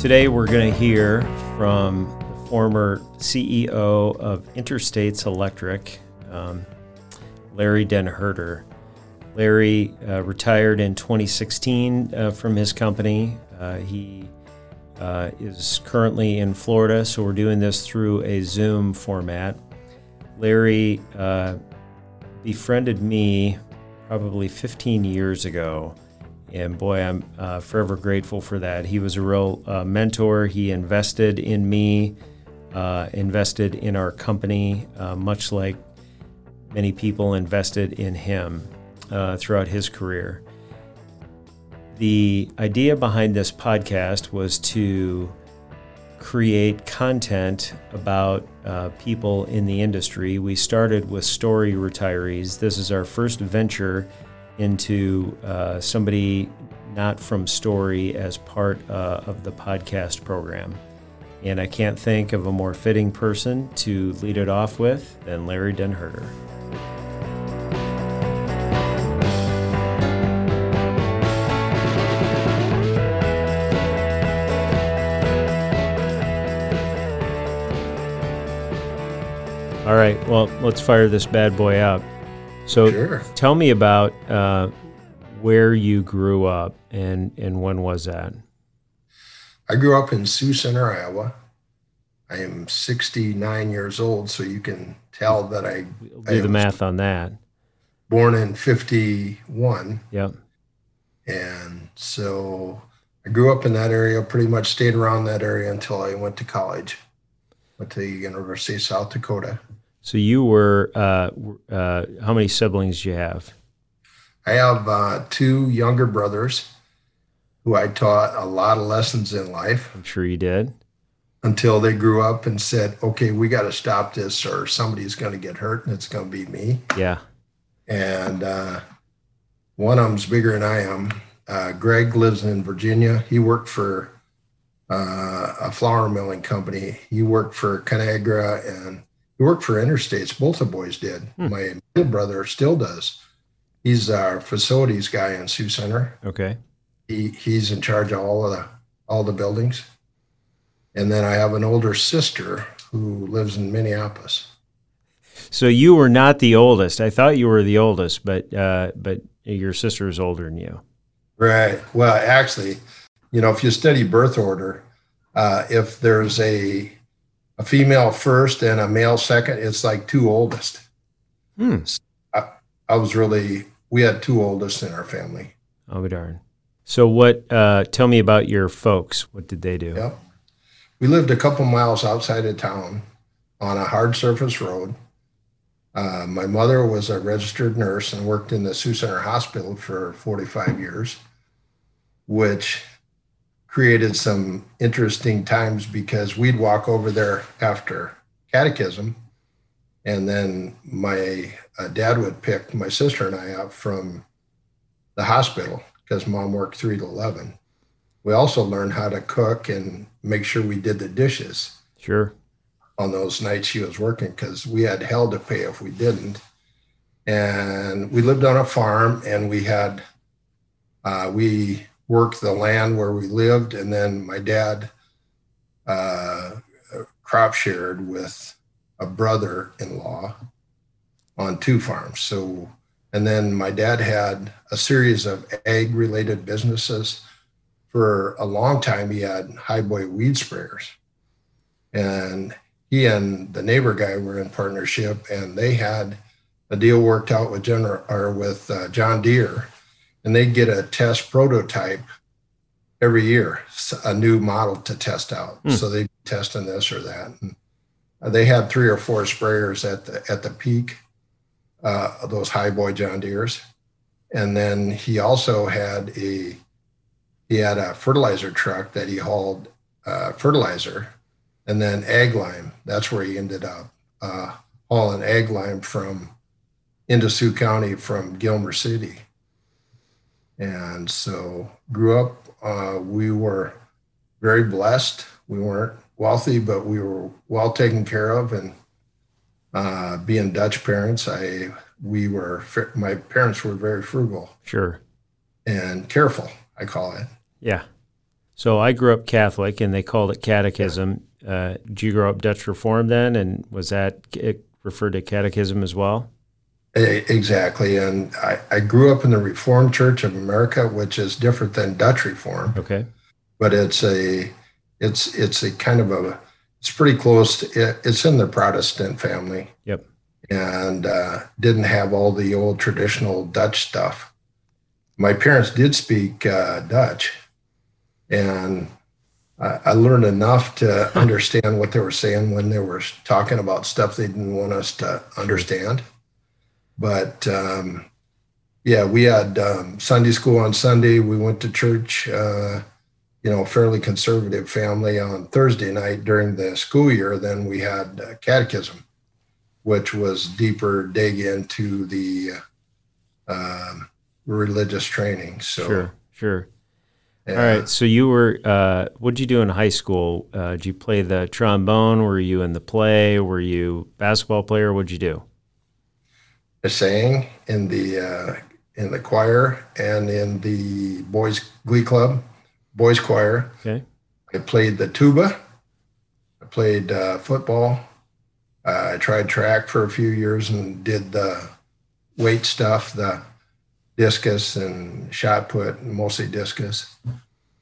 Today, we're going to hear from the former CEO of Interstates Electric, um, Larry Den Herder. Larry uh, retired in 2016 uh, from his company. Uh, he uh, is currently in Florida, so we're doing this through a Zoom format. Larry uh, befriended me probably 15 years ago. And boy, I'm uh, forever grateful for that. He was a real uh, mentor. He invested in me, uh, invested in our company, uh, much like many people invested in him uh, throughout his career. The idea behind this podcast was to create content about uh, people in the industry. We started with story retirees. This is our first venture into uh, somebody not from story as part uh, of the podcast program. And I can't think of a more fitting person to lead it off with than Larry Den Herder. All right, well, let's fire this bad boy up. So, Sure. tell me about uh, where you grew up and, and when was that? I grew up in Sioux Center, Iowa. I am 69 years old, so you can tell that I We'll I do the math on that. born in 51. Yep. And so I grew up in that area, pretty much stayed around that area until I went to college. Went to the University of South Dakota. So you were, uh, uh, how many siblings do you have? I have uh, two younger brothers who I taught a lot of lessons in life I'm sure you did. until they grew up and said, okay, we got to stop this or somebody's going to get hurt and it's going to be me. Yeah. and uh, one of them's bigger than I am. Uh, Greg lives in Virginia. He worked for uh, a flour milling company. He worked for Conagra and he worked for Interstates. Both the boys did. Hmm. My middle brother still does. He's our facilities guy in Sioux Center. Okay. He he's in charge of all of the all the buildings. And then I have an older sister who lives in Minneapolis. So you were not the oldest. I thought you were the oldest, but uh, but your sister is older than you. Right. Well, actually, you know, if you study birth order, uh, if there's a a female first and a male second, it's like two oldest. Hmm. I was really we had two oldest in our family. Oh darn. So what? Uh, tell me about your folks. What did they do? Yep. We lived a couple miles outside of town on a hard surface road. Uh, my mother was a registered nurse and worked in the Sioux Center Hospital for 45 years, which created some interesting times because we'd walk over there after catechism. And then my uh, dad would pick my sister and I up from the hospital because mom worked three to 11 we also learned how to cook and make sure we did the dishes Sure. on those nights she was working because we had hell to pay if we didn't. And we lived on a farm and we had, uh, we worked the land where we lived. And then my dad uh, crop shared with a brother in law on two farms. So, and then my dad had a series of ag related businesses for a long time he had high boy weed sprayers and he and the neighbor guy were in partnership and they had a deal worked out with general or with uh, john deere and they'd get a test prototype every year a new model to test out Hmm. so they'd be testing this or that and uh, they had three or four sprayers at the at the peak uh, of those high boy john deeres and then he also had a he had a fertilizer truck that he hauled uh, fertilizer and then ag lime. That's where he ended up uh, hauling ag lime from into Sioux County from Gilmore City. And so grew up, uh, we were very blessed. We weren't wealthy, but we were well taken care of. And uh, being Dutch parents, I we were my parents were very frugal Sure. and careful. I call it. Yeah. So I grew up Catholic, and they called it catechism. Uh, did you grow up Dutch Reformed then, and was that it referred to catechism as well? Exactly, and I, I grew up in the Reformed Church of America, which is different than Dutch Reformed. Okay, but it's a it's it's a kind of a it's pretty close. To, it's in the Protestant family. Yep, and uh, didn't have all the old traditional Dutch stuff. My parents did speak uh, Dutch, and I, I learned enough to understand what they were saying when they were talking about stuff they didn't want us to understand. But um, yeah, we had um, Sunday school on Sunday. We went to church, uh, you know, fairly conservative family on Thursday night during the school year. Then we had uh, catechism, which was deeper dig into the uh, religious training. So sure, sure. Yeah. All right. So you were, uh, what did you do in high school? Uh, did you play the trombone? Were you in the play? Were you basketball player? What did you do? I sang in the uh, in the choir and in the boys glee club, boys choir. Okay. I played the tuba. I played uh, football. Uh, I tried track for a few years and did the weight stuff, the discus and shot put, mostly discus.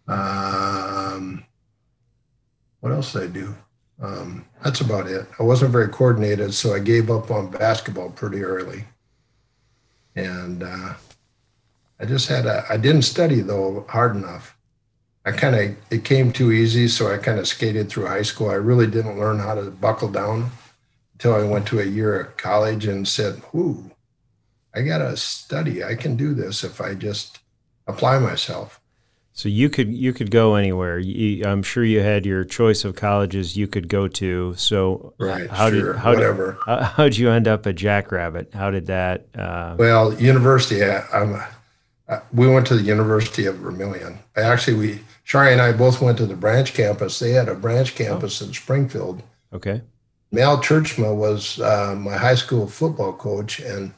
Um, what else did I do? Um, that's about it. I wasn't very coordinated, so I gave up on basketball pretty early. And uh, I just had a, I didn't study though hard enough. I kind of, it came too easy, so I kind of skated through high school. I really didn't learn how to buckle down until I went to a year of college and said, whoo, I got to study. I can do this if I just apply myself. So you could you could go anywhere. You, I'm sure you had your choice of colleges you could go to. So right, how sure, did how whatever. Did, how, how did you end up at Jackrabbit? How did that? Uh... Well, university. I'm. Uh, we went to the University of Vermillion. I actually, we Shari and I both went to the branch campus. They had a branch campus oh. in Springfield. Okay. Mal Churchma was uh, my high school football coach, and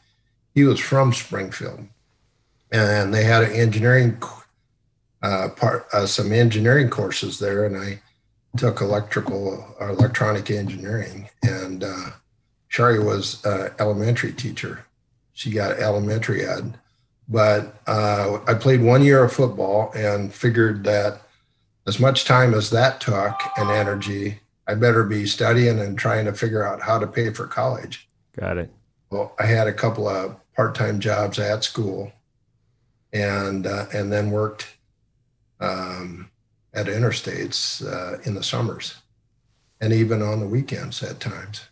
he was from Springfield, and they had an engineering uh, part, uh, some engineering courses there, and I took electrical or electronic engineering. And uh, Shari was an elementary teacher; she got elementary ed. But uh, I played one year of football and figured that as much time as that took and energy, I better be studying and trying to figure out how to pay for college. Got it. Well, I had a couple of part-time jobs at school, and uh, and then worked um, at interstates uh, in the summers, and even on the weekends at times.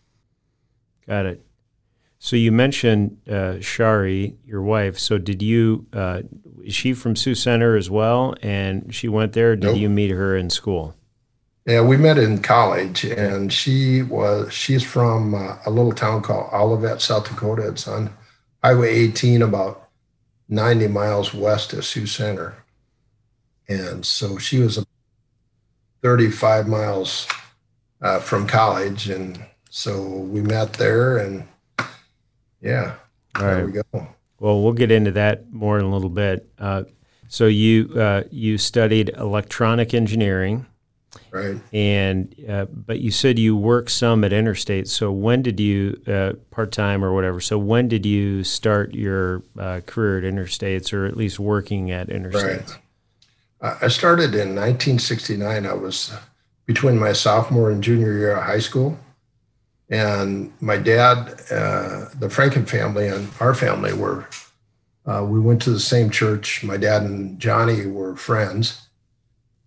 Got it. So you mentioned uh, Shari, your wife. So did you? Uh, is she from Sioux Center as well? And she went there. Did nope. you meet her in school? Yeah, we met in college, and she was she's from uh, a little town called Olivet, South Dakota. It's on Highway 18, about 90 miles west of Sioux Center. And so she was 35 miles uh, from college. And so we met there, and yeah, All there right. we go. Well, we'll get into that more in a little bit. Uh, so you uh, you studied electronic engineering Right. And uh, but you said you worked some at Interstate. So when did you uh, part time or whatever? So when did you start your uh, career at Interstates, or at least working at Interstates? Right. I started in 1969. I was between my sophomore and junior year of high school, and my dad, uh, the Franken family, and our family were. Uh, we went to the same church. My dad and Johnny were friends,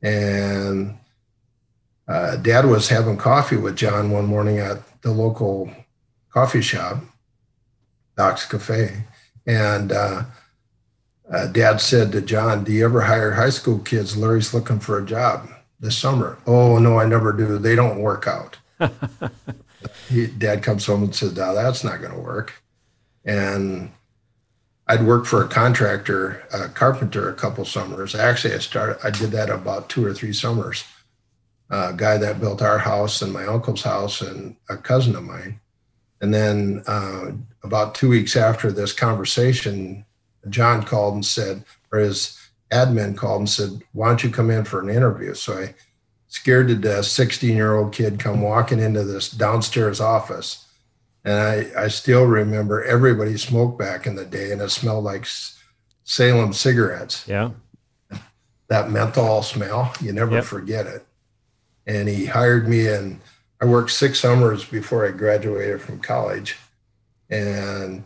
and uh, Dad was having coffee with John one morning at the local coffee shop, Doc's Cafe, and uh, Dad said to John, "Do you ever hire high school kids? Larry's looking for a job this summer." Oh no, I never do. They don't work out. he, Dad comes home and says, "No, that's not going to work." And I'd worked for a contractor, a carpenter, a couple summers. Actually, I started. I did that about two or three summers a guy that built our house and my uncle's house and a cousin of mine. And then uh, about two weeks after this conversation, John called and said, or his admin called and said, Why don't you come in for an interview? So I scared to death, 16 year old kid come walking into this downstairs office. And I, I still remember everybody smoked back in the day and it smelled like Salem cigarettes. Yeah. That menthol smell, you never yep. forget it. And he hired me and I worked six summers before I graduated from college. And,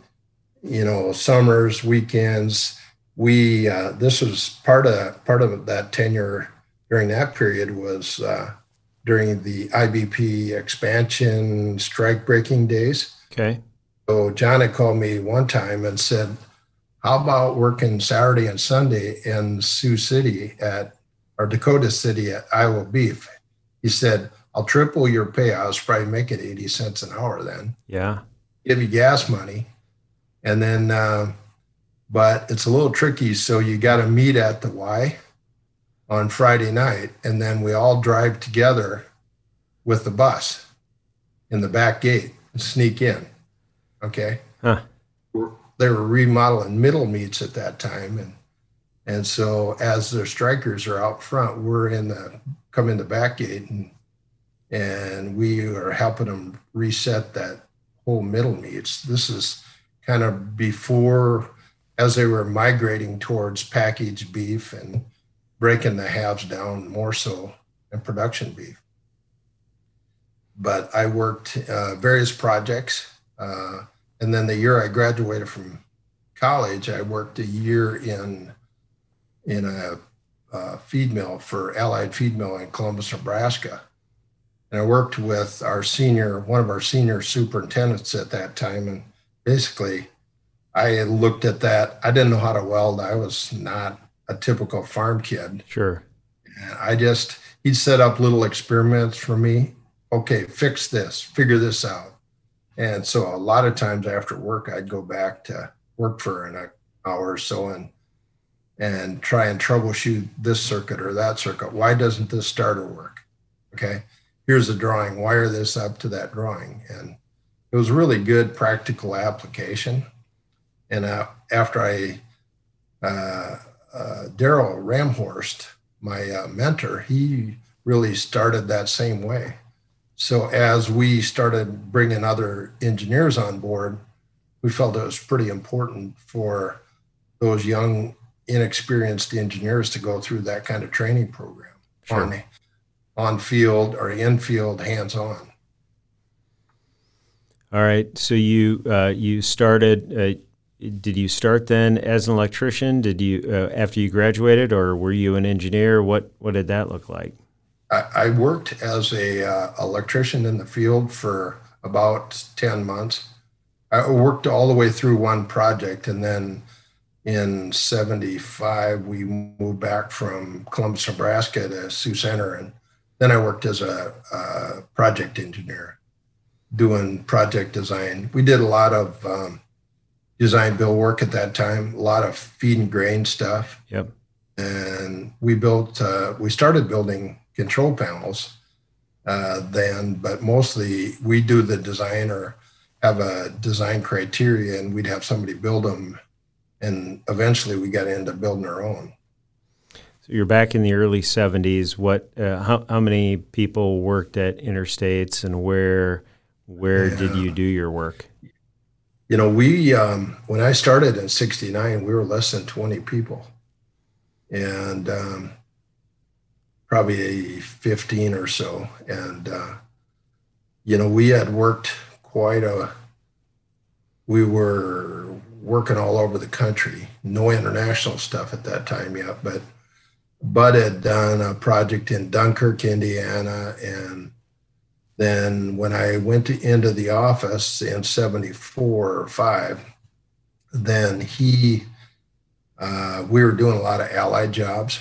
you know, summers, weekends, we uh, this was part of part of that tenure during that period was uh, during the IBP expansion strike breaking days. Okay. So John had called me one time and said, "How about working Saturday and Sunday in Sioux City at or Dakota City at Iowa Beef?" He said, "I'll triple your pay. I was probably making eighty cents an hour then. Yeah. Give you gas money, and then." Uh, but it's a little tricky. So you got to meet at the Y on Friday night, and then we all drive together with the bus in the back gate and sneak in. Okay. Huh. They were remodeling middle meats at that time, and and so as their strikers are out front, we're in the come in the back gate and and we are helping them reset that whole middle meats. This is kind of before as they were migrating towards packaged beef and breaking the halves down more so in production beef. But I worked uh, various projects. Uh, and then the year I graduated from college, I worked a year in, in a, a feed mill for Allied Feed Mill in Columbus, Nebraska. And I worked with our senior, one of our senior superintendents at that time. And basically, I looked at that. I didn't know how to weld. I was not a typical farm kid. Sure. And I just, he'd set up little experiments for me. Okay, fix this, figure this out. And so a lot of times after work, I'd go back to work for an hour or so and and try and troubleshoot this circuit or that circuit. Why doesn't this starter work? Okay, here's a drawing. Wire this up to that drawing. And it was really good practical application. And uh, after I, uh, uh, Daryl Ramhorst, my uh, mentor, he really started that same way. So as we started bringing other engineers on board, we felt it was pretty important for those young, inexperienced engineers to go through that kind of training program sure. on, on field or in field, hands on. All right. So you uh, you started uh, did you start then as an electrician? Did you uh, after you graduated, or were you an engineer? What what did that look like? I, I worked as a uh, electrician in the field for about ten months. I worked all the way through one project, and then in '75 we moved back from Columbus, Nebraska to Sioux Center, and then I worked as a, a project engineer doing project design. We did a lot of um, design build work at that time, a lot of feed and grain stuff. Yep. And we built, uh, we started building control panels uh, then, but mostly we do the design or have a design criteria and we'd have somebody build them. And eventually we got into building our own. So you're back in the early 70s. What, uh, how, how many people worked at Interstates and where, where yeah. did you do your work? you know, we, um, when I started in 69, we were less than 20 people and um, probably 15 or so. And, uh, you know, we had worked quite a, we were working all over the country, no international stuff at that time yet, but Bud had done a project in Dunkirk, Indiana, and then when I went to, into the office in 74 or 5, then he, uh, we were doing a lot of allied jobs.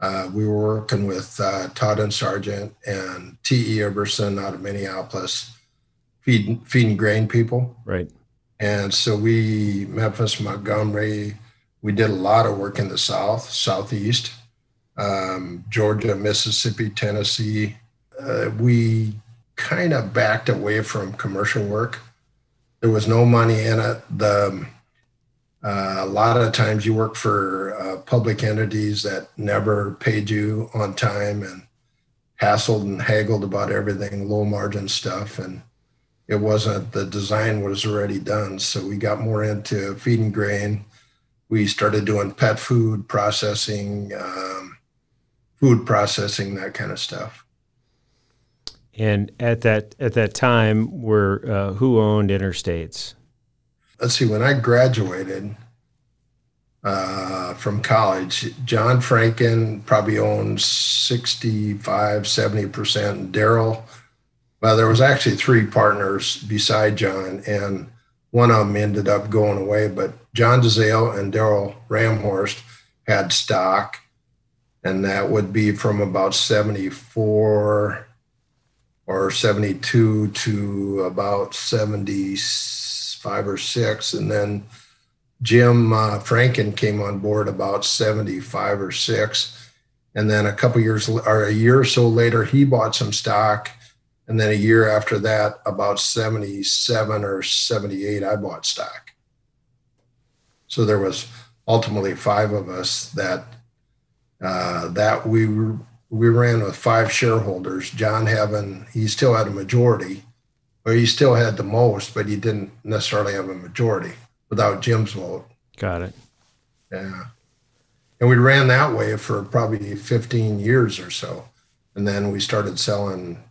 Uh, we were working with uh, Todd and Sargent and T.E. Ibberson out of Minneapolis, feeding, feeding grain people. Right. And so we, Memphis, Montgomery, we did a lot of work in the South, Southeast, um, Georgia, Mississippi, Tennessee. Uh, we kind of backed away from commercial work. There was no money in it. The Uh, a lot of times you work for uh, public entities that never paid you on time and hassled and haggled about everything, low margin stuff. And it wasn't, the design was already done. So we got more into feeding grain. We started doing pet food processing, um, food processing, that kind of stuff. And at that at that time, were uh, who owned Interstates? let's see, when I graduated uh, from college, John Franken probably owned 65, 70%. Daryl, well, there was actually three partners beside John, and one of them ended up going away. But John DeZale and Daryl Ramhorst had stock, and that would be from about 74 or 72 to about 75 or six, and then Jim uh, Franken came on board about seventy-five or six, and then a couple years or a year or so later, he bought some stock, and then a year after that, about seventy-seven or seventy-eight, I bought stock. So there was ultimately five of us that uh, that we we ran with five shareholders. John having he still had a majority or he still had the most, but he didn't necessarily have a majority without Jim's vote. Got it. Yeah. And we ran that way for probably 15 years or so. And then we started selling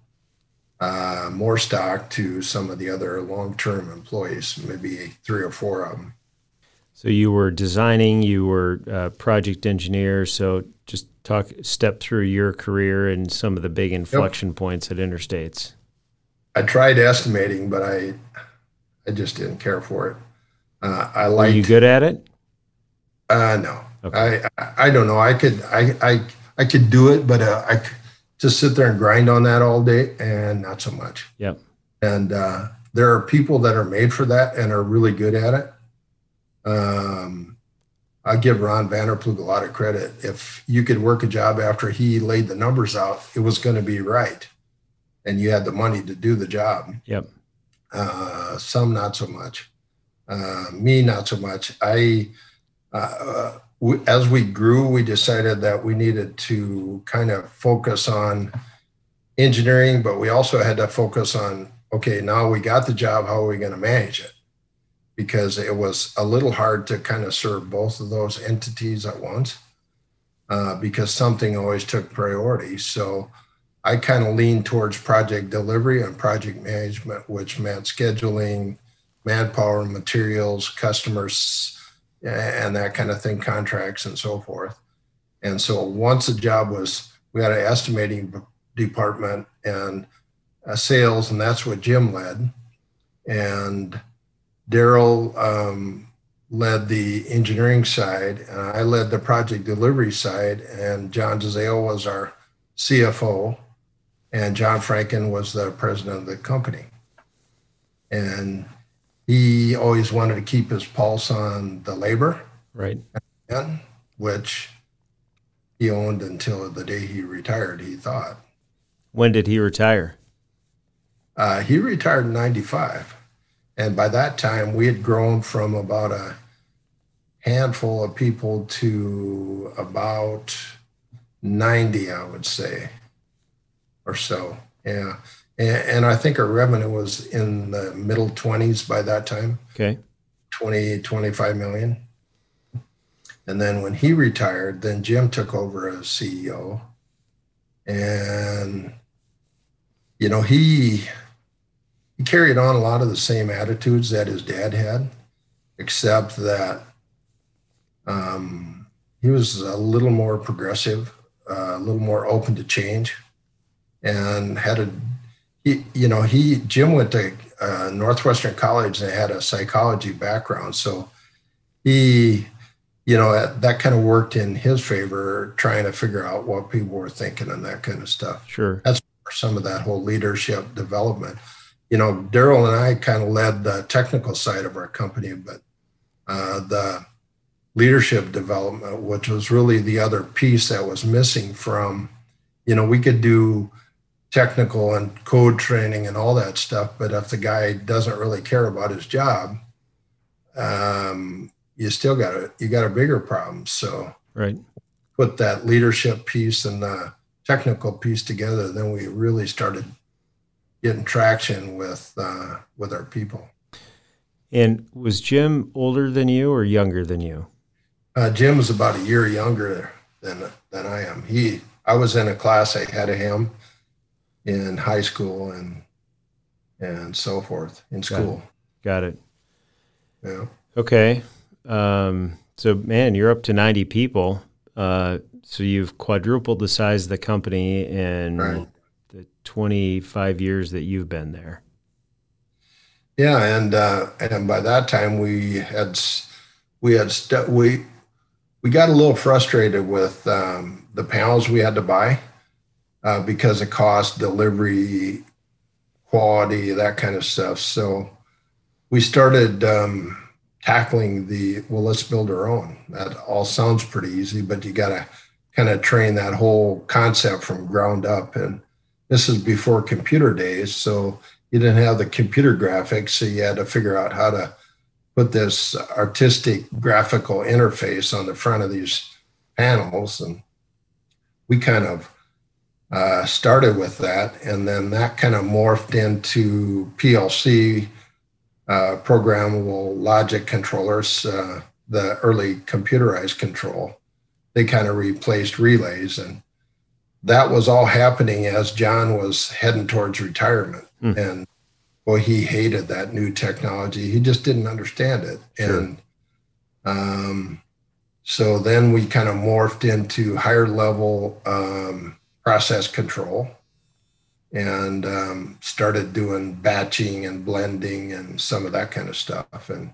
uh, more stock to some of the other long term employees, maybe three or four of them. So you were designing, you were a project engineer. So just talk, step through your career and some of the big inflection yep. points at Interstates. I tried estimating, but I I just didn't care for it. Uh, I like. you good at it? Uh, no, okay. I, I, don't know. I could I I I could do it, but uh, I just sit there and grind on that all day, and not so much. Yep. And uh, there are people that are made for that and are really good at it. Um, I give Ron Vanderplug a lot of credit. If you could work a job after he laid the numbers out, it was going to be right and you had the money to do the job. Yep. Uh, some not so much. Uh, me not so much. I uh, we, as we grew, we decided that we needed to kind of focus on engineering, but we also had to focus on okay, now we got the job. How are we going to manage it? Because it was a little hard to kind of serve both of those entities at once, uh, because something always took priority. So I kind of leaned towards project delivery and project management, which meant scheduling, manpower, materials, customers, and that kind of thing, contracts and so forth. And so once the job was, we had an estimating department and sales, and that's what Jim led. And Daryl um, led the engineering side, and I led the project delivery side, and John DeZale was our CFO and John Franken was the president of the company. And he always wanted to keep his pulse on the labor, right? Which he owned until the day he retired. He thought. When did he retire? Uh, he retired in '95, and by that time we had grown from about a handful of people to about 90, I would say or so. Yeah. And, and I think our revenue was in the middle 20s by that time. Okay. 20, 25 million. And then when he retired, then Jim took over as CEO. And, you know, he, he carried on a lot of the same attitudes that his dad had, except that um, he was a little more progressive, uh, a little more open to change and had a he, you know he jim went to uh, northwestern college and had a psychology background so he you know that, that kind of worked in his favor trying to figure out what people were thinking and that kind of stuff. Sure. That's some of that whole leadership development you know daryl and i kind of led the technical side of our company but uh, the leadership development which was really the other piece that was missing from you know we could do technical and code training and all that stuff. But if the guy doesn't really care about his job, um, you still got a you got a bigger problem. So right, put that leadership piece and the technical piece together, then we really started getting traction with uh, with our people. And was Jim older than you or younger than you? Uh, Jim was about a year younger than than I am. He I was in a class ahead of him in high school and and so forth in school. Got it. Got it. Yeah. Okay. Um, so man, you're up to 90 people. Uh, so you've quadrupled the size of the company in right. The 25 years that you've been there. Yeah, and uh, and by that time we had we had st- we we got a little frustrated with um, the panels we had to buy uh, because of cost, delivery, quality, that kind of stuff. So we started um, tackling the well, let's build our own. That all sounds pretty easy, but you got to kind of train that whole concept from ground up. And this is before computer days, so you didn't have the computer graphics, so you had to figure out how to put this artistic graphical interface on the front of these panels. And we kind of uh, started with that. And then that kind of morphed into PLC, uh, programmable logic controllers, uh, the early computerized control. They kind of replaced relays. And that was all happening as John was heading towards retirement. Mm. And boy, he hated that new technology. He just didn't understand it. Sure. And um, so then we kind of morphed into higher level um, process control and um, started doing batching and blending and some of that kind of stuff. And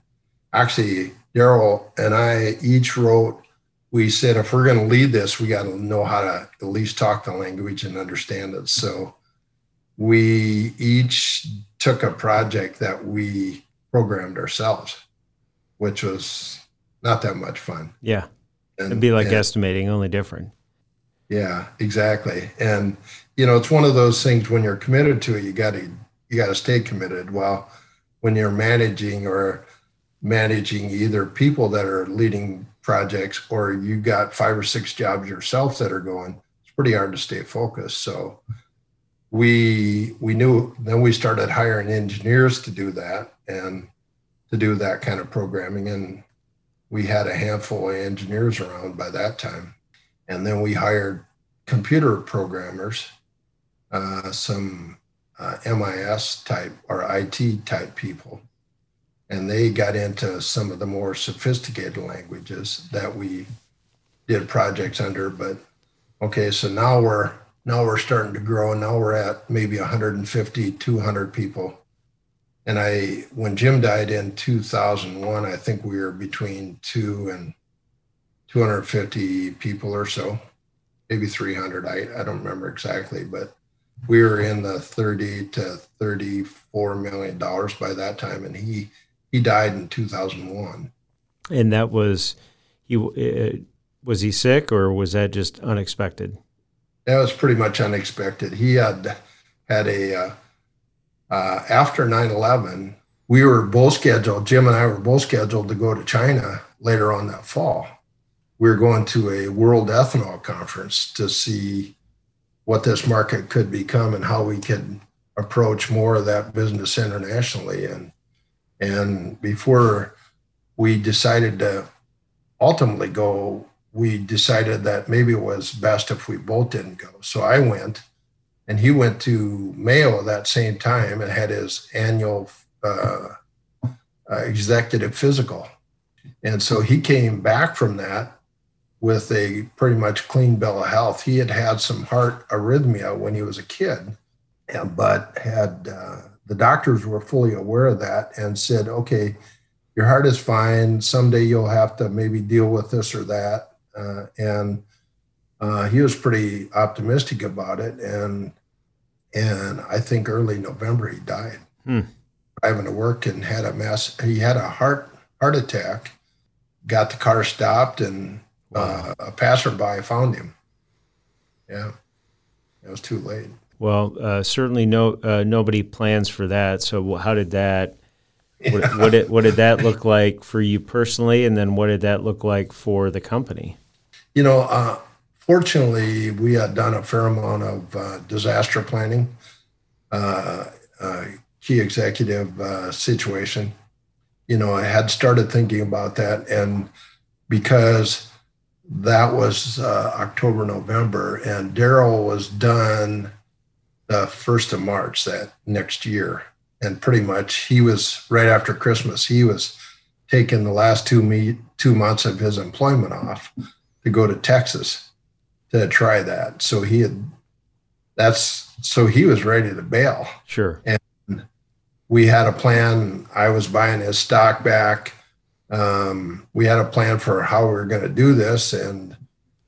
actually, Daryl and I each wrote, we said, if we're going to lead this, we got to know how to at least talk the language and understand it. So we each took a project that we programmed ourselves, which was not that much fun. Yeah. And, It'd be like and, estimating, only different. Yeah, exactly. And you know, it's one of those things when you're committed to it, you got to you got to stay committed. While when you're managing or managing either people that are leading projects or you got five or six jobs yourself that are going, it's pretty hard to stay focused. So we we knew then we started hiring engineers to do that and to do that kind of programming. And we had a handful of engineers around by that time. And then we hired computer programmers uh, some uh, mis type or it type people and they got into some of the more sophisticated languages that we did projects under but okay so now we're now we're starting to grow and now we're at maybe 150 200 people. And i when jim died in 2001 i think we were between two and 250 people or so maybe 300 i, I don't remember exactly but we were in the 30 to 34 million dollars by that time. And he he died in 2001 and that was he uh, was he sick or was that just unexpected that was pretty much unexpected. He had had a uh, uh, after 9/11, we were both scheduled. Jim and I were both scheduled to go to China later on that fall. We were going to a World Ethanol Conference to see what this market could become and how we could approach more of that business internationally. And and before we decided to ultimately go we decided that maybe it was best if we both didn't go. So I went, and he went to Mayo that same time and had his annual uh, uh, executive physical. And so he came back from that with a pretty much clean bill of health. He had had some heart arrhythmia when he was a kid, but had uh, the doctors were fully aware of that and said, okay, your heart is fine. Someday you'll have to maybe deal with this or that uh, and uh, he was pretty optimistic about it. And and I think early November he died, hmm. driving to work and had a mass. He had a heart heart attack. Got the car stopped, and wow. uh, a passerby found him. Yeah, it was too late. Well, uh, certainly no uh, nobody plans for that. So how did that what, what, did, what did that look like for you personally? And then what did that look like for the company? You know, uh, fortunately, we had done a fair amount of uh, disaster planning, uh, uh key executive situation. You know, I had started thinking about that. And because that was October, November, and Daryl was done the first of March that next year and pretty much he was right after Christmas. He was taking the last two me two months of his employment off to go to Texas to try that. So he had that's so he was ready to bail. Sure. And we had a plan. I was buying his stock back. Um, we had a plan for how we were going to do this, and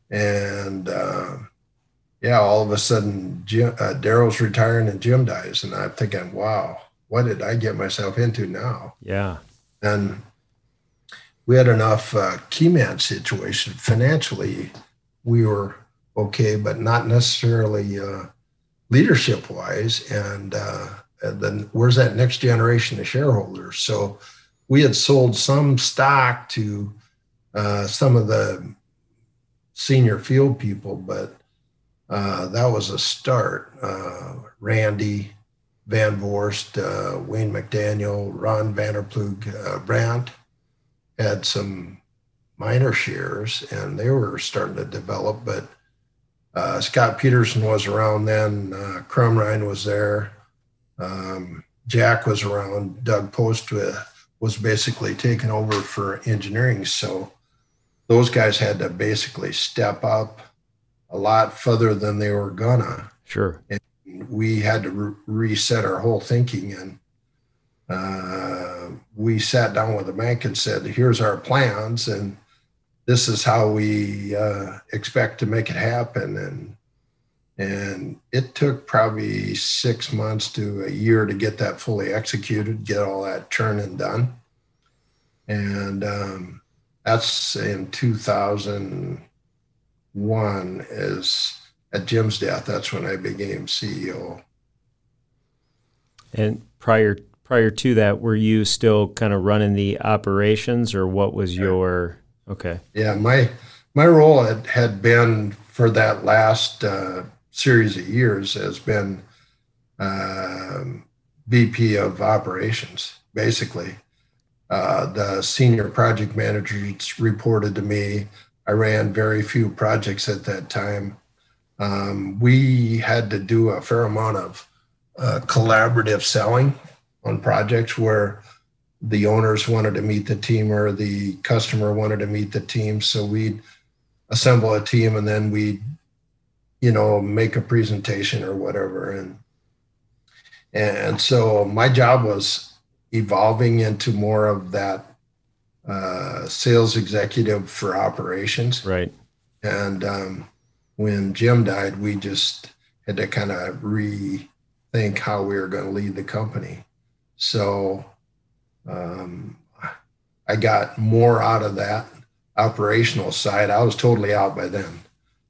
and uh, yeah, all of a sudden, Jim, uh, Daryl's retiring and Jim dies, and I'm thinking, wow, what did I get myself into now? Yeah. And we had enough uh, key man situation financially. We were okay, but not necessarily uh, leadership wise. And, uh, and then where's that next generation of shareholders? So we had sold some stock to uh, some of the senior field people, but uh, that was a start. Uh, Randy, Van Voorst, uh, Wayne McDaniel, Ron Vanderplug, uh, Brandt had some minor shares and they were starting to develop. But uh, Scott Peterson was around then, uh, Crumrine was there, um, Jack was around, Doug Post was basically taken over for engineering. So those guys had to basically step up a lot further than they were gonna. Sure. And we had to re- reset our whole thinking and uh, we sat down with the bank and said here's our plans and this is how we uh, expect to make it happen and and it took probably six months to a year to get that fully executed get all that churn and done and um, that's in 2001 is at Jim's death, that's when I became CEO. And prior prior to that, were you still kind of running the operations, or what was your okay? Yeah, my my role had, had been for that last uh, series of years has been uh, VP of operations, basically. Uh, the senior project managers reported to me. I ran very few projects at that time um, we had to do a fair amount of uh, collaborative selling on projects where the owners wanted to meet the team or the customer wanted to meet the team. So we'd assemble a team and then we'd, you know, make a presentation or whatever. And and so my job was evolving into more of that uh, sales executive for operations. Right. And um, when Jim died, we just had to kind of rethink how we were going to lead the company. So um, I got more out of that operational side. I was totally out by then.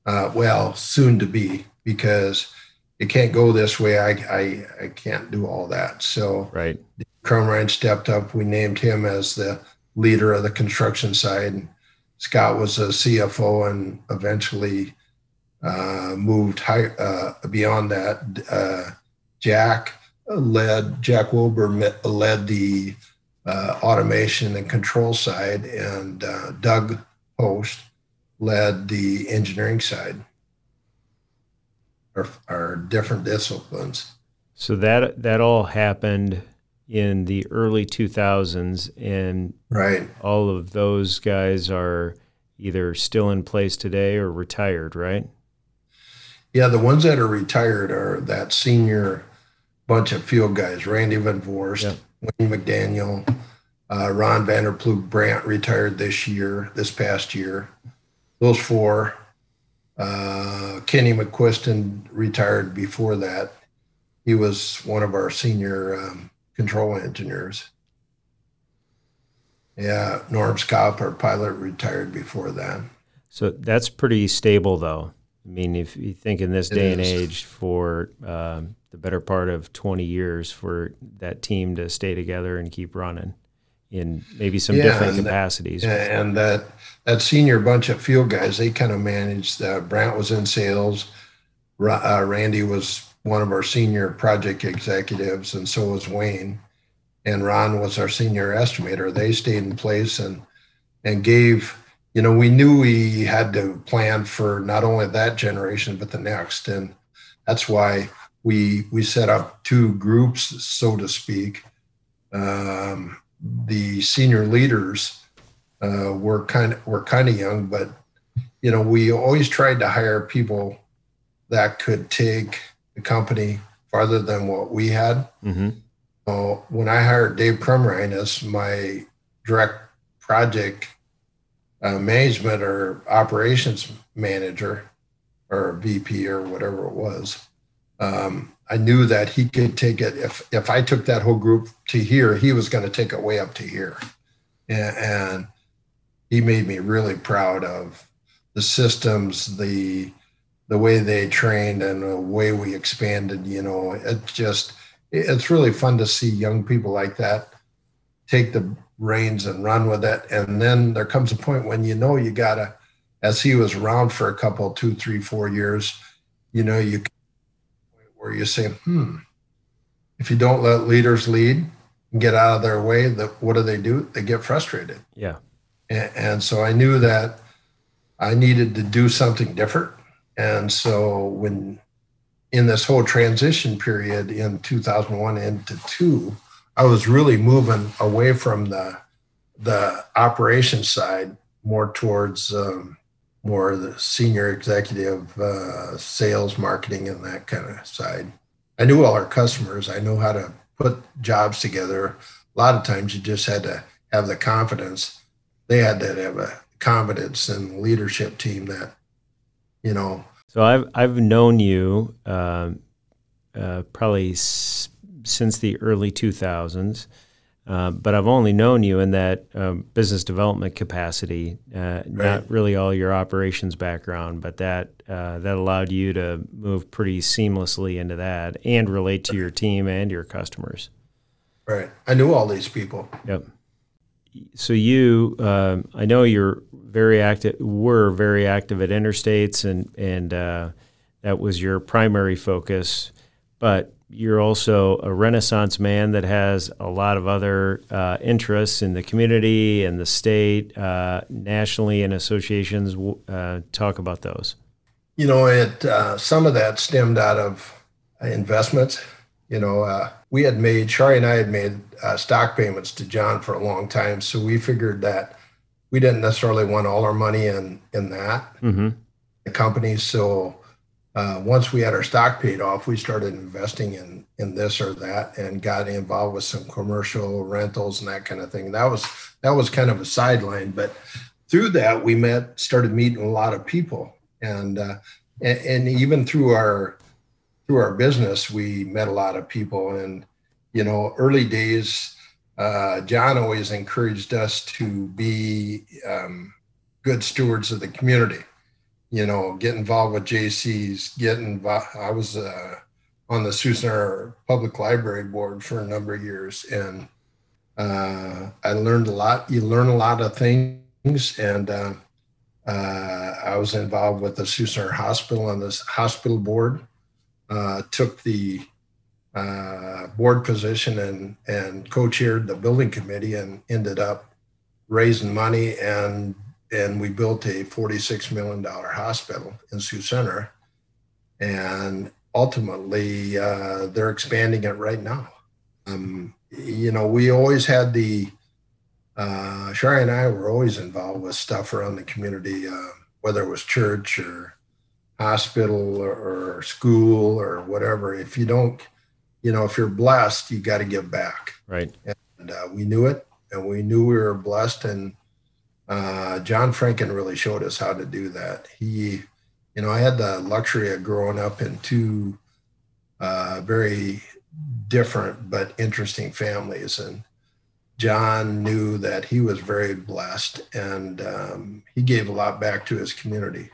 Uh, well, soon to be because it can't go this way. I, I, I can't do all that. So right. Crumrine stepped up. We named him as the leader of the construction side. Scott was a CFO and eventually uh, moved high, uh, beyond that. Uh, Jack led, Jack Wilbur led the uh, automation and control side, and uh, Doug Post led the engineering side, our, our different disciplines. So that that all happened in the early 2000s, and right, all of those guys are either still in place today or retired, right? Yeah, the ones that are retired are that senior bunch of field guys: Randy Van Voorst, yeah. Wayne McDaniel, uh, Ron Vanderplug Brandt retired this year, this past year. Those four. Uh, Kenny McQuiston retired before that. He was one of our senior um, control engineers. Yeah, Norm Scott, our pilot, retired before that. So that's pretty stable, though. I mean, if you think in this day and age for um, the better part of 20 years for that team to stay together and keep running in maybe some yeah, different and capacities. That, and that that senior bunch of field guys, they kind of managed. Uh, Brant was in sales. Uh, Randy was one of our senior project executives, and so was Wayne. And Ron was our senior estimator. They stayed in place and and gave. You know, we knew we had to plan for not only that generation but the next, and that's why we we set up two groups, so to speak. Um, the senior leaders uh, were kind of were kind of young, but you know we always tried to hire people that could take the company farther than what we had. Mm-hmm. So when I hired Dave Crumrine as my direct project uh, management or operations manager or VP or whatever it was, um, I knew that he could take it. If if I took that whole group to here, he was going to take it way up to here, and, and he made me really proud of the systems, the the way they trained, and the way we expanded. You know, it just it's really fun to see young people like that take the reins and run with it. And then there comes a point when you know you gotta, as he was around for a couple, two, three, four years, you know, you where you say, hmm, if you don't let leaders lead and get out of their way, that what do they do? They get frustrated. Yeah. And, and so I knew that I needed to do something different. And so when in this whole transition period in 2001 into two, I was really moving away from the the operation side more towards um, more the senior executive uh, sales, marketing, and that kind of side. I knew all our customers. I know how to put jobs together. A lot of times you just had to have the confidence. They had to have a confidence in the leadership team that, you know. So I've I've known you uh, uh, probably s- since the early 2000s. Uh, but I've only known you in that um, business development capacity, uh, right. not really all your operations background, but that uh, that allowed you to move pretty seamlessly into that and relate to your team and your customers. Right. I knew all these people. Yep. So you, um, I know you're very active. Were very active at Interstates, and and uh, that was your primary focus. But you're also a Renaissance man that has a lot of other uh, interests in the community and the state, uh, nationally, and associations. Uh, talk about those. You know, it uh, some of that stemmed out of investments. You know, uh, we had made Shari and I had made stock payments to John for a long time, so we figured that we didn't necessarily want all our money in in that mm-hmm. the company. So uh, once we had our stock paid off, we started investing in in this or that, and got involved with some commercial rentals and that kind of thing. That was that was kind of a sideline, but through that we met, started meeting a lot of people, and uh, and, and even through our through our business, we met a lot of people. And you know, early days, uh, John always encouraged us to be um, good stewards of the community you know, get involved with Jaycees, get involved. I was uh, on the Center Public Library Board for a number of years, and uh, I learned a lot. You learn a lot of things, and uh, uh I was involved with the Center Hospital on this hospital board. Took the uh, board position and and co-chaired the building committee, and ended up raising money and and we built a $46 million hospital in Sioux Center. And ultimately, uh, they're expanding it right now. Um, you know, we always had the, uh, Shari and I were always involved with stuff around the community, uh, whether it was church or hospital or, or school or whatever. If you don't, you know, if you're blessed, you got to give back. Right. And uh, we knew it and we knew we were blessed and uh, John Franken really showed us how to do that. He, you know, I had the luxury of growing up in two uh, very different but interesting families, and John knew that he was very blessed, and um, he gave a lot back to his community.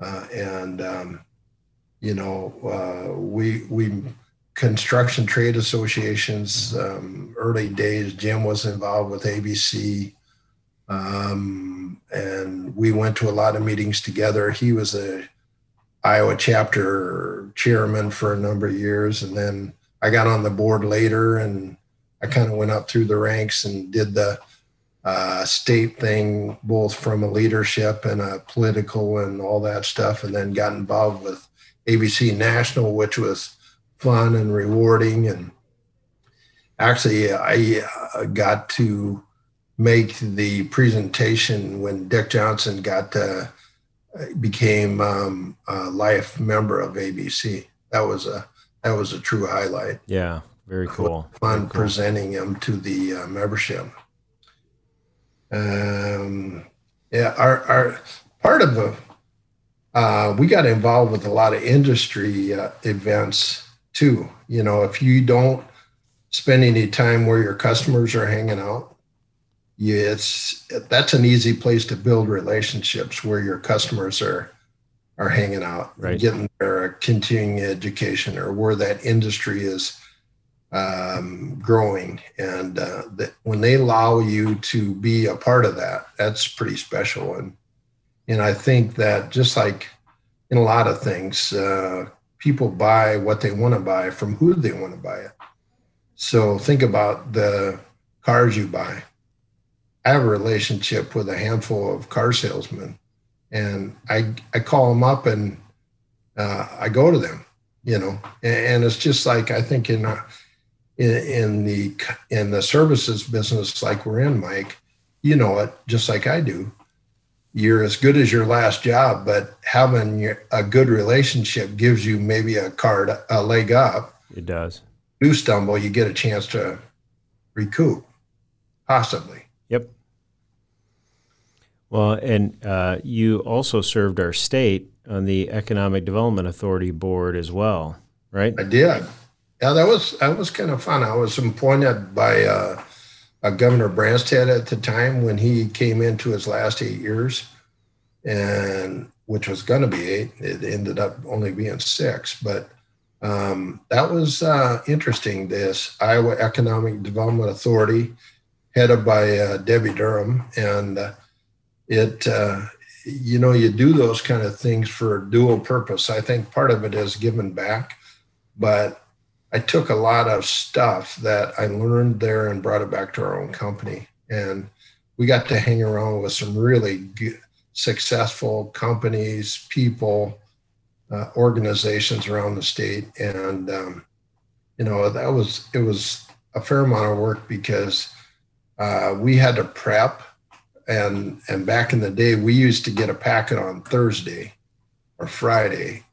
Uh, and um, you know, uh, we we construction trade associations. Um, early days, Jim was involved with ABC. Um, and we went to a lot of meetings together. He was a Iowa chapter chairman for a number of years. And then I got on the board later and I kind of went up through the ranks and did the uh, state thing, both from a leadership and a political and all that stuff, and then got involved with ABC National, which was fun and rewarding. And actually, I uh, got to make the presentation when Dick Johnson got to, became um, a life member of ABC. That was a that was a true highlight. Yeah, very cool. Fun very cool. presenting him to the uh, membership. Um, yeah, our, our part of the uh, we got involved with a lot of industry uh, events too. You know, if you don't spend any time where your customers are hanging out, yeah, it's that's an easy place to build relationships where your customers are are hanging out, right. getting their continuing education, or where that industry is um, growing. And uh, that when they allow you to be a part of that, that's pretty special. And and I think that just like in a lot of things, uh, people buy what they want to buy from who they want to buy it. So think about the cars you buy. I have a relationship with a handful of car salesmen, and I I call them up and uh, I go to them, you know, and, and it's just like I think in, uh, in in the in the services business like we're in, Mike, you know it just like I do. You're as good as your last job, but having your, a good relationship gives you maybe a card a leg up. It does. You stumble, you get a chance to recoup, possibly. Yep. Well, and uh, you also served our state on the Economic Development Authority board as well, right? I did. Yeah, that was that was kind of fun. I was appointed by uh, uh, Governor Branstad at the time when he came into his last eight years, and which was going to be eight. It ended up only being six, but um, that was uh, interesting. This Iowa Economic Development Authority, headed by uh, Debi Durham, and uh, it uh, you know you do those kind of things for a dual purpose. I think part of it is giving back, but I took a lot of stuff that I learned there and brought it back to our own company. And we got to hang around with some really good, successful companies, people, uh, organizations around the state. And, um, you know, that was, it was a fair amount of work because uh, we had to prep. And, and back in the day, we used to get a packet on Thursday or Friday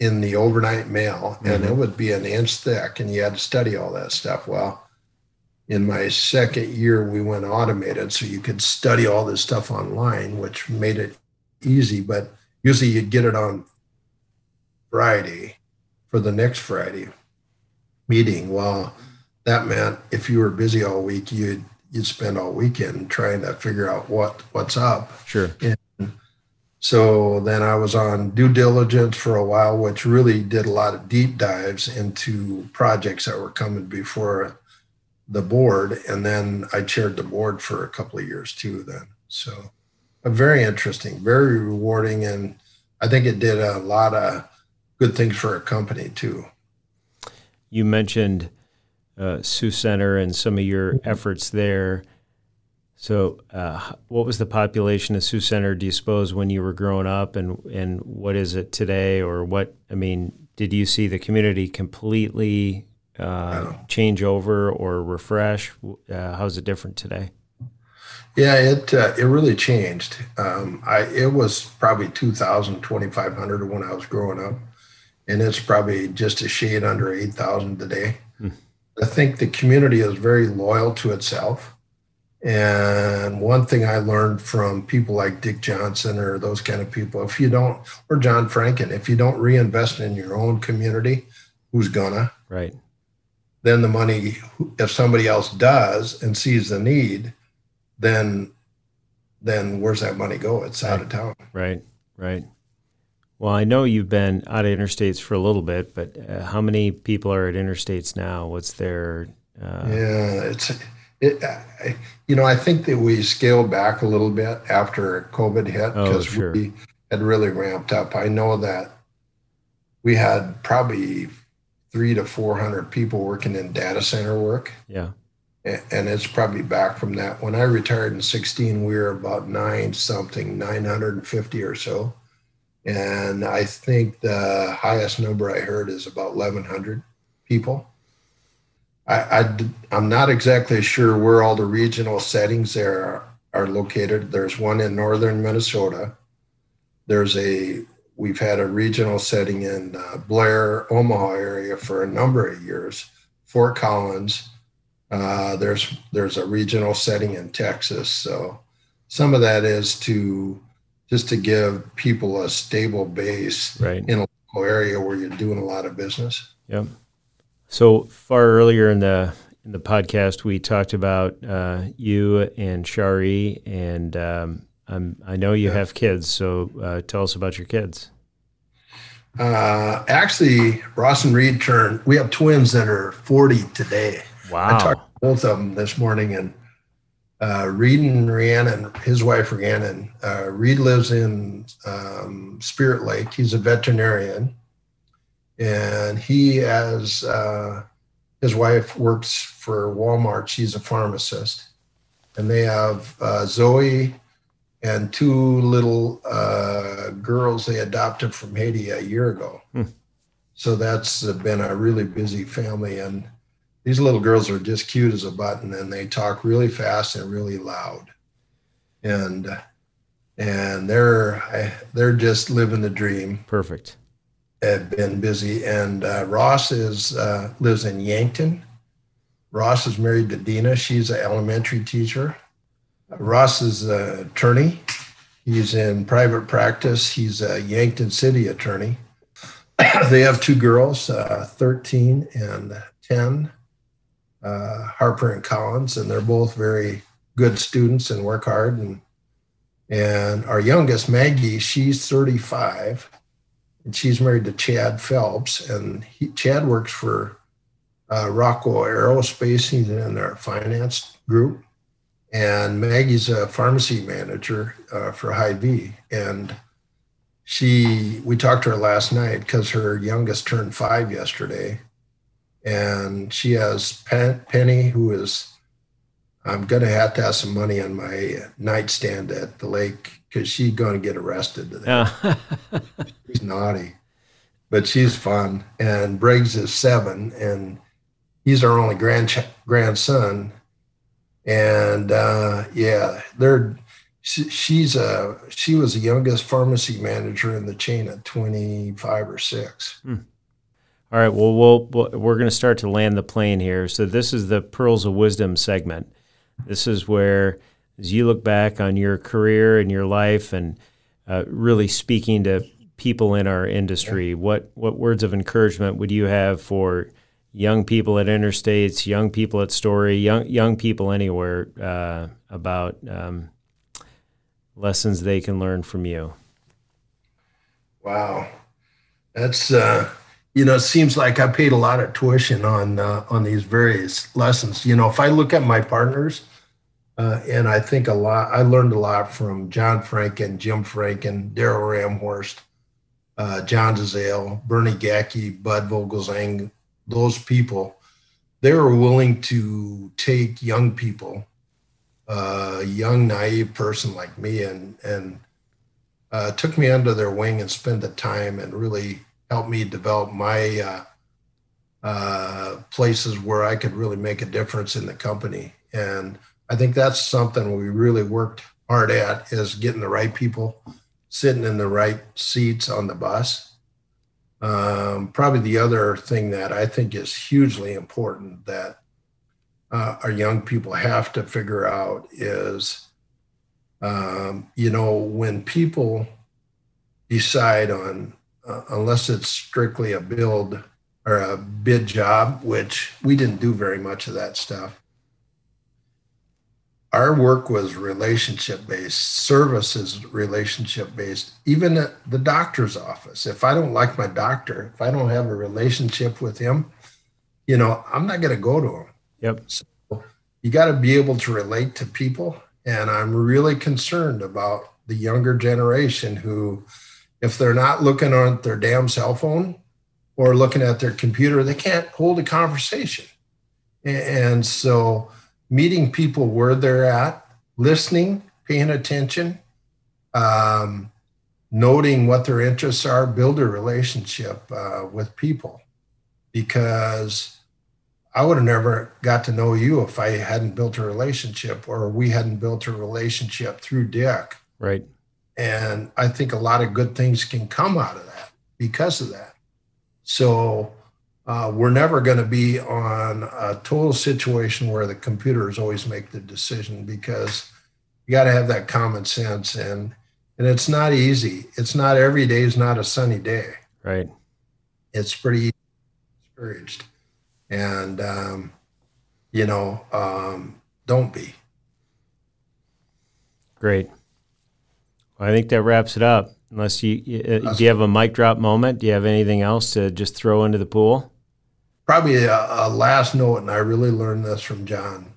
in the overnight mail and mm-hmm. it would be an inch thick and you had to study all that stuff. Well in my second year we went automated so you could study all this stuff online which made it easy but usually you'd get it on friday for the next friday meeting. Well that meant if you were busy all week you'd you'd spend all weekend trying to figure out what what's up. Sure. And so then I was on due diligence for a while, which really did a lot of deep dives into projects that were coming before the board. And then I chaired the board for a couple of years too, then. So very interesting, very rewarding. And I think it did a lot of good things for a company too. You mentioned uh, Sioux Center and some of your efforts there. So, uh, what was the population of Sioux Center? Do you suppose when you were growing up, and and what is it today, or what? I mean, did you see the community completely uh, change over or refresh? Uh, how's it different today? Yeah, it uh, it really changed. Um, I it was probably 2,000, 2,500 when I was growing up, and it's probably just a shade under 8,000 today. Hmm. I think the community is very loyal to itself and one thing I learned from people like Dick Johnson or those kind of people, if you don't, or John Franken, if you don't reinvest in your own community, who's gonna? Right. Then the money, if somebody else does and sees the need, then then where's that money go? It's right. out of town. Right. Right. Well, I know you've been out of interstates for a little bit, but uh, how many people are at interstates now? What's their uh... yeah? It's it. I, you know, I think that we scaled back a little bit after COVID hit because oh, sure. we had really ramped up. I know that we had probably three to four hundred people working in data center work. Yeah, and it's probably back from that. When I retired in 16, we were about nine something, 950 or so. And I think the highest number I heard is about 1,100 people. I, I, am not exactly sure where all the regional settings there are, are located. There's one in northern Minnesota. There's a, we've had a regional setting in uh, Blair, Omaha area for a number of years, Fort Collins uh, there's there's a regional setting in Texas, so some of that is to just to give people a stable base right. in a local area where you're doing a lot of business. Yep. So far earlier in the in the podcast, we talked about uh, you and Shari, and um, i know you yeah. have kids. So uh, tell us about your kids. Uh, actually, Ross and Reed turned. We have twins that are 40 today. Wow. I talked to both of them this morning, and uh, Reed and Rhiannon, his wife Rhiannon, uh, Reed lives in um, Spirit Lake. He's a veterinarian, and he has uh, his wife works for Walmart. She's a pharmacist, and they have uh, Zoe and two little uh, girls they adopted from Haiti a year ago. Hmm. So that's been a really busy family and these little girls are just cute as a button and they talk really fast and really loud and and they're they're just living the dream perfect have been busy. And uh, ross is uh, lives in yankton. Ross is married to dina. She's an elementary teacher. Ross is an attorney. He's in private practice. He's a yankton city attorney. They have two girls uh, 13 and 10 uh, Harper and Collins, and they're both very good students and work hard. And and our youngest Maggie, she's 35, and she's married to Chad Phelps, and he, Chad works for uh, Rockwell Aerospace. He's in their finance group, and Maggie's a pharmacy manager uh, for Hy-Vee, and she we talked to her last night because her youngest turned five yesterday. And she has Pen- Penny, who is I'm gonna have to have some money on my nightstand at the lake because she's gonna get arrested today. she's naughty, but she's fun. And Briggs is seven, and he's our only grand grandson. And uh, yeah, they're she, she's a she was the youngest pharmacy manager in the chain at 25 or six. Hmm. All right. Well, we'll, we're going to start to land the plane here. So this is the pearls of wisdom segment. This is where, as you look back on your career and your life, and uh, really speaking to people in our industry, what what words of encouragement would you have for young people at interstates, young people at Story, young young people anywhere uh, about um, lessons they can learn from you? Wow, that's. Uh you know, it seems like I paid a lot of tuition on uh, on these various lessons. You know, if I look at my partners, uh, and I think a lot, I learned a lot from John Franken, Jim Franken, Daryl Ramhorst, uh, John DeZale, Bernie Gacky, Bud Vogelzang, those people. They were willing to take young people, a young naive person like me, and and uh, took me under their wing and spent the time and really helped me develop my uh, uh, places where I could really make a difference in the company. And I think that's something we really worked hard at is getting the right people sitting in the right seats on the bus. Um, probably the other thing that I think is hugely important that uh, our young people have to figure out is, um, you know, when people decide on uh, unless it's strictly a build or a bid job, which we didn't do very much of that stuff. Our work was relationship based, services relationship based. Even at the doctor's office, if I don't like my doctor, if I don't have a relationship with him, you know, I'm not going to go to him. Yep. So you got to be able to relate to people. And I'm really concerned about the younger generation who, if they're not looking on their damn cell phone or looking at their computer, they can't hold a conversation. And so, meeting people where they're at, listening, paying attention, um, noting what their interests are, build a relationship uh, with people. Because I would have never got to know you if I hadn't built a relationship or we hadn't built a relationship through Dick. Right. And I think a lot of good things can come out of that because of that. So uh, we're never going to be on a total situation where the computers always make the decision because you got to have that common sense and and it's not easy. It's not every day is not a sunny day. Right. It's pretty discouraged, and um, you know, um, don't be. Great. Well, I think that wraps it up. Unless you, uh, do you have a mic drop moment? Do you have anything else to just throw into the pool? Probably a, a last note, and I really learned this from John.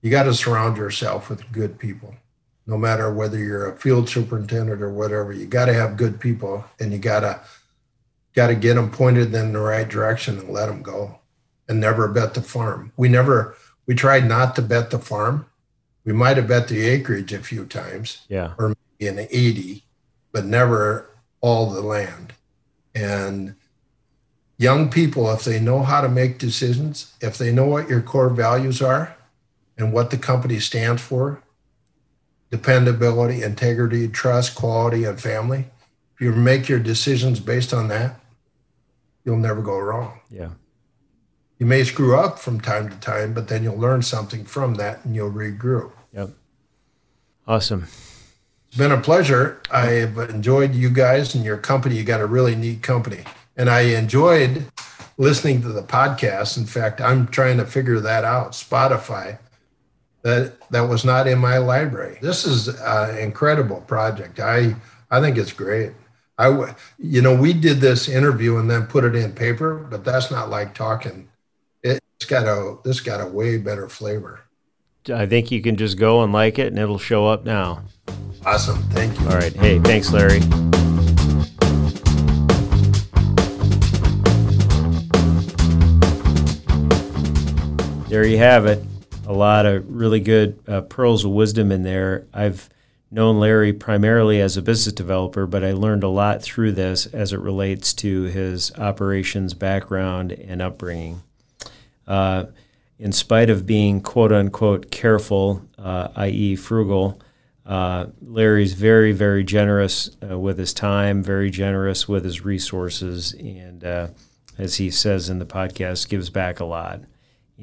You got to surround yourself with good people, no matter whether you're a field superintendent or whatever. You got to have good people, and you got to got to get them pointed in the right direction and let them go, and never bet the farm. We never we tried not to bet the farm. We might have bet the acreage a few times, yeah, or maybe an eighty but never all the land. And young people, if they know how to make decisions, if they know what your core values are and what the company stands for dependability, integrity, trust, quality, and family if you make your decisions based on that, you'll never go wrong. Yeah. You may screw up from time to time, but then you'll learn something from that and you'll regroup. Yep. Awesome. It's been a pleasure. I've enjoyed you guys and your company. You got a really neat company. And I enjoyed listening to the podcast. In fact, I'm trying to figure that out. Spotify. That that was not in my library. This is an incredible project. I I think it's great. I you know, we did this interview and then put it in paper, but that's not like talking. It's got a this got a way better flavor. I think you can just go and like it and it'll show up now. Awesome. Thank you. All right. Hey, thanks, Larry. There you have it. A lot of really good uh, pearls of wisdom in there. I've known Larry primarily as a business developer, but I learned a lot through this as it relates to his operations background and upbringing. Uh, in spite of being quote unquote careful, uh, i.e., frugal, uh, Larry's very, very generous uh, with his time, very generous with his resources, and uh, as he says in the podcast, gives back a lot.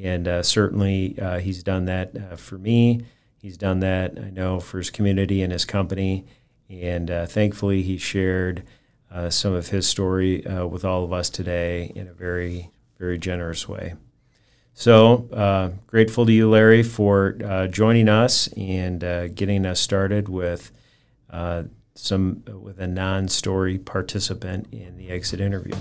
And uh, certainly uh, he's done that uh, for me. He's done that, I know, for his community and his company. And thankfully, he shared some of his story with all of us today in a very, very generous way. So uh, grateful to you, Larry, for uh, joining us and uh, getting us started with uh, some with a non-story participant in the exit interview.